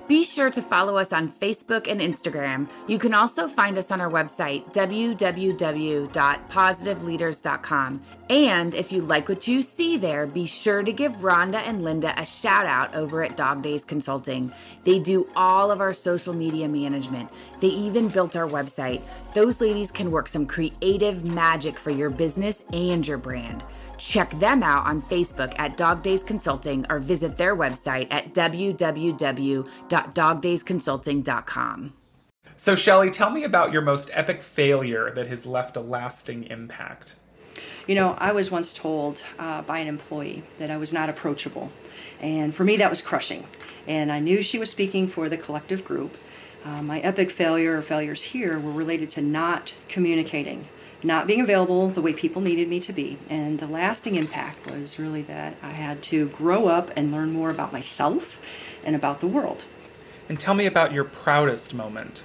Be sure to follow us on Facebook and Instagram. You can also find us on our website, www.pawsitiveleaders.com. And if you like what you see there, be sure to give Rhonda and Linda a shout out over at Dog Days Consulting. They do all of our social media management. They even built our website. Those ladies can work some creative magic for your business and your brand. Check them out on Facebook at Dog Days Consulting or visit their website at www.dogdaysconsulting.com. So, Shelly, tell me about your most epic failure that has left a lasting impact. You know, I was once told uh, by an employee that I was not approachable. And for me, that was crushing. And I knew she was speaking for the collective group. Uh, my epic failure or failures here were related to not communicating, not being available the way people needed me to be. And the lasting impact was really that I had to grow up and learn more about myself and about the world. And tell me about your proudest moment.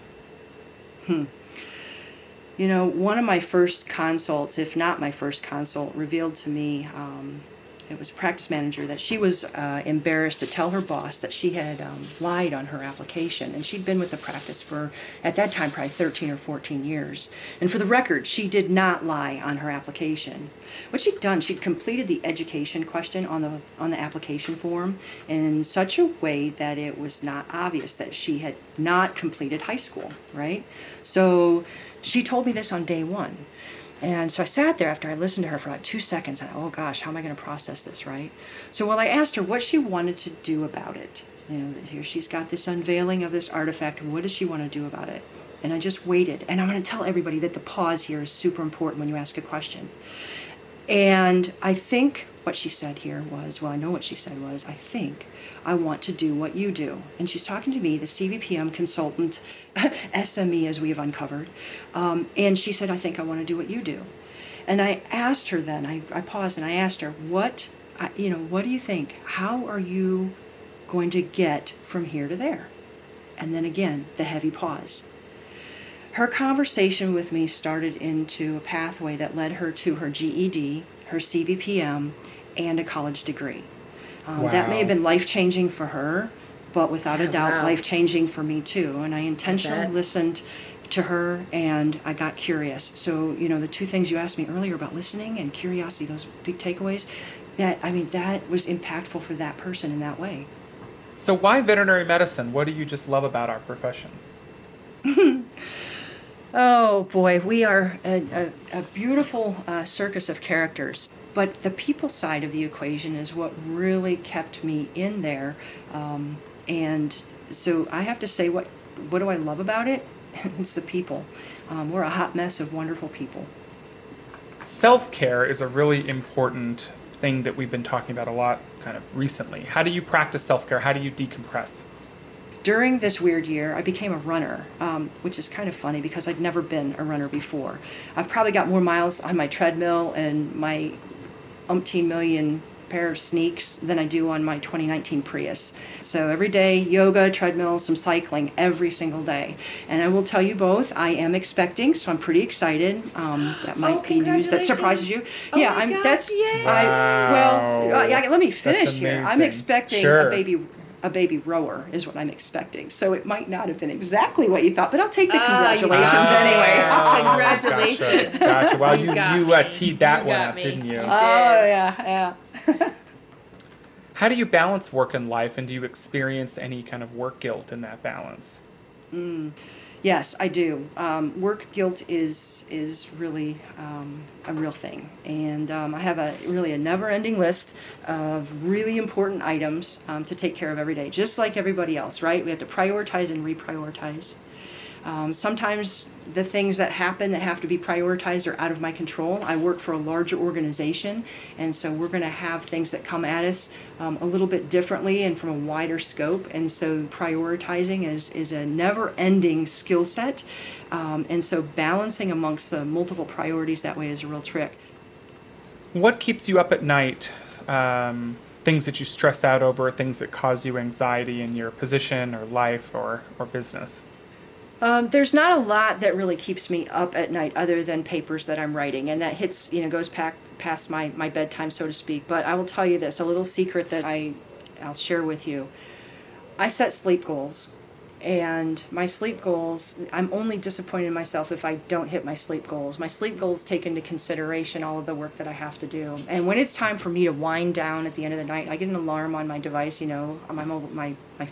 You know, one of my first consults, if not my first consult, revealed to me um, it was a practice manager that she was uh, embarrassed to tell her boss that she had um, lied on her application. And she'd been with the practice for, at that time, probably 13 or 14 years. And for the record, she did not lie on her application. What she'd done, she'd completed the education question on the on the application form in such a way that it was not obvious that she had not completed high school, right? So she told me this on day one. And so I sat there after I listened to her for about two seconds. And oh gosh, how am I going to process this, right? So while I asked her what she wanted to do about it, you know, here she's got this unveiling of this artifact. What does she want to do about it? And I just waited. And I'm going to tell everybody that the pause here is super important when you ask a question. And I think what she said here was, well, I know what she said was, I think I want to do what you do. And she's talking to me, the CVPM consultant, SME, as we have uncovered. Um, and she said, I think I want to do what you do. And I asked her then, I, I paused and I asked her, what, I- you know, what do you think? How are you going to get from here to there? And then again, the heavy pause her conversation with me started into a pathway that led her to her GED, her CVPM, and a college degree. Um, That may have been life changing for her, but without a doubt, wow. life changing for me too. And I intentionally bet. listened to her and I got curious. So, you know, the two things you asked me earlier about listening and curiosity, those big takeaways, that, I mean, that was impactful for that person in that way. So, why veterinary medicine? What do you just love about our profession? Oh boy, we are a, a, a beautiful uh, circus of characters. But the people side of the equation is what really kept me in there. Um, and so I have to say, what, what do I love about it? it's the people. Um, we're a hot mess of wonderful people. Self care is a really important thing that we've been talking about a lot kind of recently. How do you practice self care? How do you decompress? During this weird year, I became a runner, um, which is kind of funny because I'd never been a runner before. I've probably got more miles on my treadmill and my umpteen million pair of sneaks than I do on my 2019 Prius. So every day, yoga, treadmill, some cycling every single day. And I will tell you both, I am expecting, so I'm pretty excited. Um, that might Oh, be news that surprises you. Oh yeah, my I'm. gosh, that's. yay. I, well, Wow. uh, yeah, let me finish here. I'm expecting Sure. a baby a baby rower is what I'm expecting. So it might not have been exactly what you thought, but I'll take the Ah, congratulations got it. anyway. Ah. Congratulations. Gotcha. gotcha. Well, You you, you, uh, teed that You one up, me. didn't you? You Oh yeah, yeah. How do you balance work and life, and do you experience any kind of work guilt in that balance? Yes, I do. Um, work guilt is is really um, a real thing, and um, I have a really a never-ending list of really important items um, to take care of every day, just like everybody else. Right? We have to prioritize and reprioritize. Um, sometimes the things that happen that have to be prioritized are out of my control. I work for a larger organization, and so we're going to have things that come at us um, a little bit differently and from a wider scope. And so prioritizing is, is a never ending skill set. Um, and so balancing amongst the multiple priorities that way is a real trick. What keeps you up at night? Um, things that you stress out over, things that cause you anxiety in your position or life or, or business? Um, there's not a lot that really keeps me up at night other than papers that I'm writing, and that hits, you know, goes pack, past my, my bedtime, so to speak. But I will tell you this a little secret that I, I'll share with you. I set sleep goals, and my sleep goals, I'm only disappointed in myself if I don't hit my sleep goals. My sleep goals take into consideration all of the work that I have to do. And when it's time for me to wind down at the end of the night, I get an alarm on my device, you know, on my mobile, my, my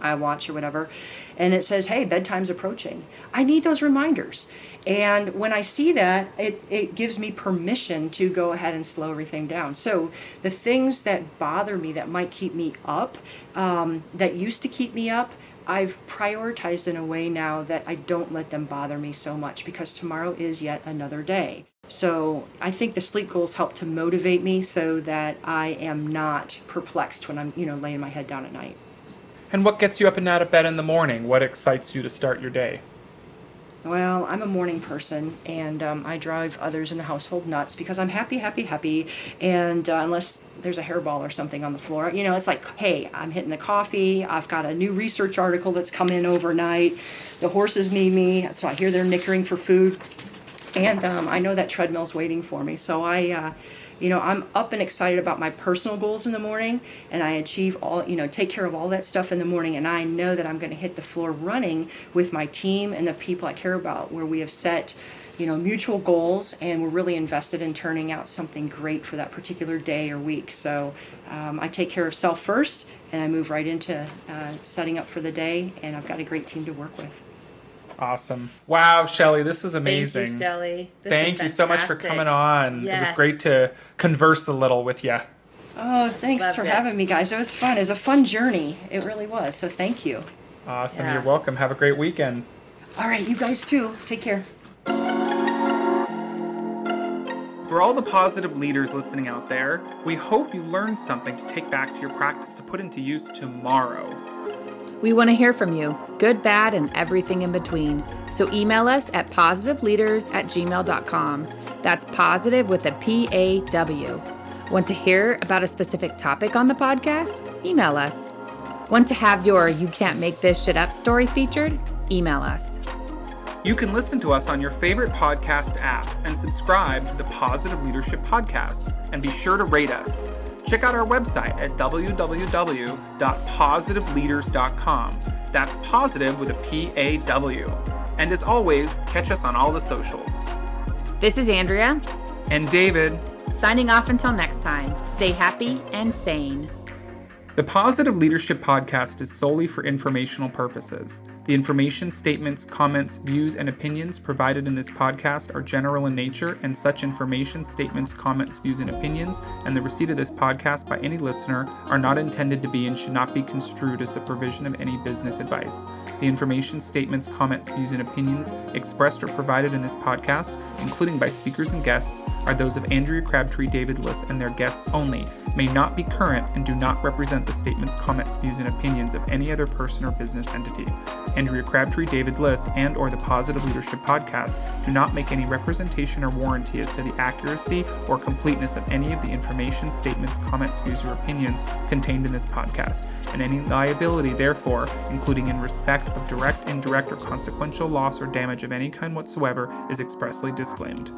I watch or whatever, and it says, "Hey, bedtime's approaching." I need those reminders, and when I see that, it it gives me permission to go ahead and slow everything down. So the things that bother me that might keep me up, um, that used to keep me up. I've prioritized in a way now that I don't let them bother me so much because tomorrow is yet another day. So I think the sleep goals help to motivate me so that I am not perplexed when I'm, you know, laying my head down at night. And what gets you up and out of bed in the morning? What excites you to start your day? Well, I'm a morning person, and um, I drive others in the household nuts because I'm happy, happy, happy. And uh, unless there's a hairball or something on the floor, you know, it's like, hey, I'm hitting the coffee. I've got a new research article that's come in overnight. The horses need me, so I hear they're nickering for food, and um, I know that treadmill's waiting for me. So I. Uh, you know i'm up and excited about my personal goals in the morning and i achieve all you know take care of all that stuff in the morning and i know that i'm going to hit the floor running with my team and the people i care about where we have set you know mutual goals and we're really invested in turning out something great for that particular day or week. So um, i take care of self first and i move right into uh, setting up for the day and i've got a great team to work with Awesome. Wow, Shelly, this was amazing. Thank you, Shelly. Thank you so much for coming on. Yes. It was great to converse a little with you. Oh, thanks Loved for it. having me, guys. It was fun. It was a fun journey. It really was. So thank you. Awesome. Yeah. You're welcome. Have a great weekend. All right, you guys too. Take care. For all the positive leaders listening out there, we hope you learned something to take back to your practice to put into use tomorrow. We want to hear from you, good, bad, and everything in between. So email us at pawsitiveleaders at gmail.com. That's positive with a P A W. Want to hear about a specific topic on the podcast? Email us. Want to have your You Can't Make This Shit Up story featured? Email us. You can listen to us on your favorite podcast app and subscribe to the Pawsitive Leadership Podcast. And be sure to rate us. Check out our website at www.pawsitiveleaders.com. That's positive with a P A W. And as always, catch us on all the socials. This is Andrea, And David, signing off until next time. Stay happy and sane. The Pawsitive Leadership Podcast is solely for informational purposes. The information, statements, comments, views, and opinions provided in this podcast are general in nature, and such information, statements, comments, views, and opinions, and the receipt of this podcast by any listener are not intended to be and should not be construed as the provision of any business advice. The information, statements, comments, views, and opinions expressed or provided in this podcast, including by speakers and guests, are those of Andrea Crabtree, David Liss, and their guests only, may not be current, and do not represent the statements, comments, views, and opinions of any other person or business entity. Andrea Crabtree, David Liss, and or the Pawsitive Leadership Podcast do not make any representation or warranty as to the accuracy or completeness of any of the information, statements, comments, views, or opinions contained in this podcast, and any liability, therefore, including in respect of direct, indirect, or consequential loss or damage of any kind whatsoever, is expressly disclaimed.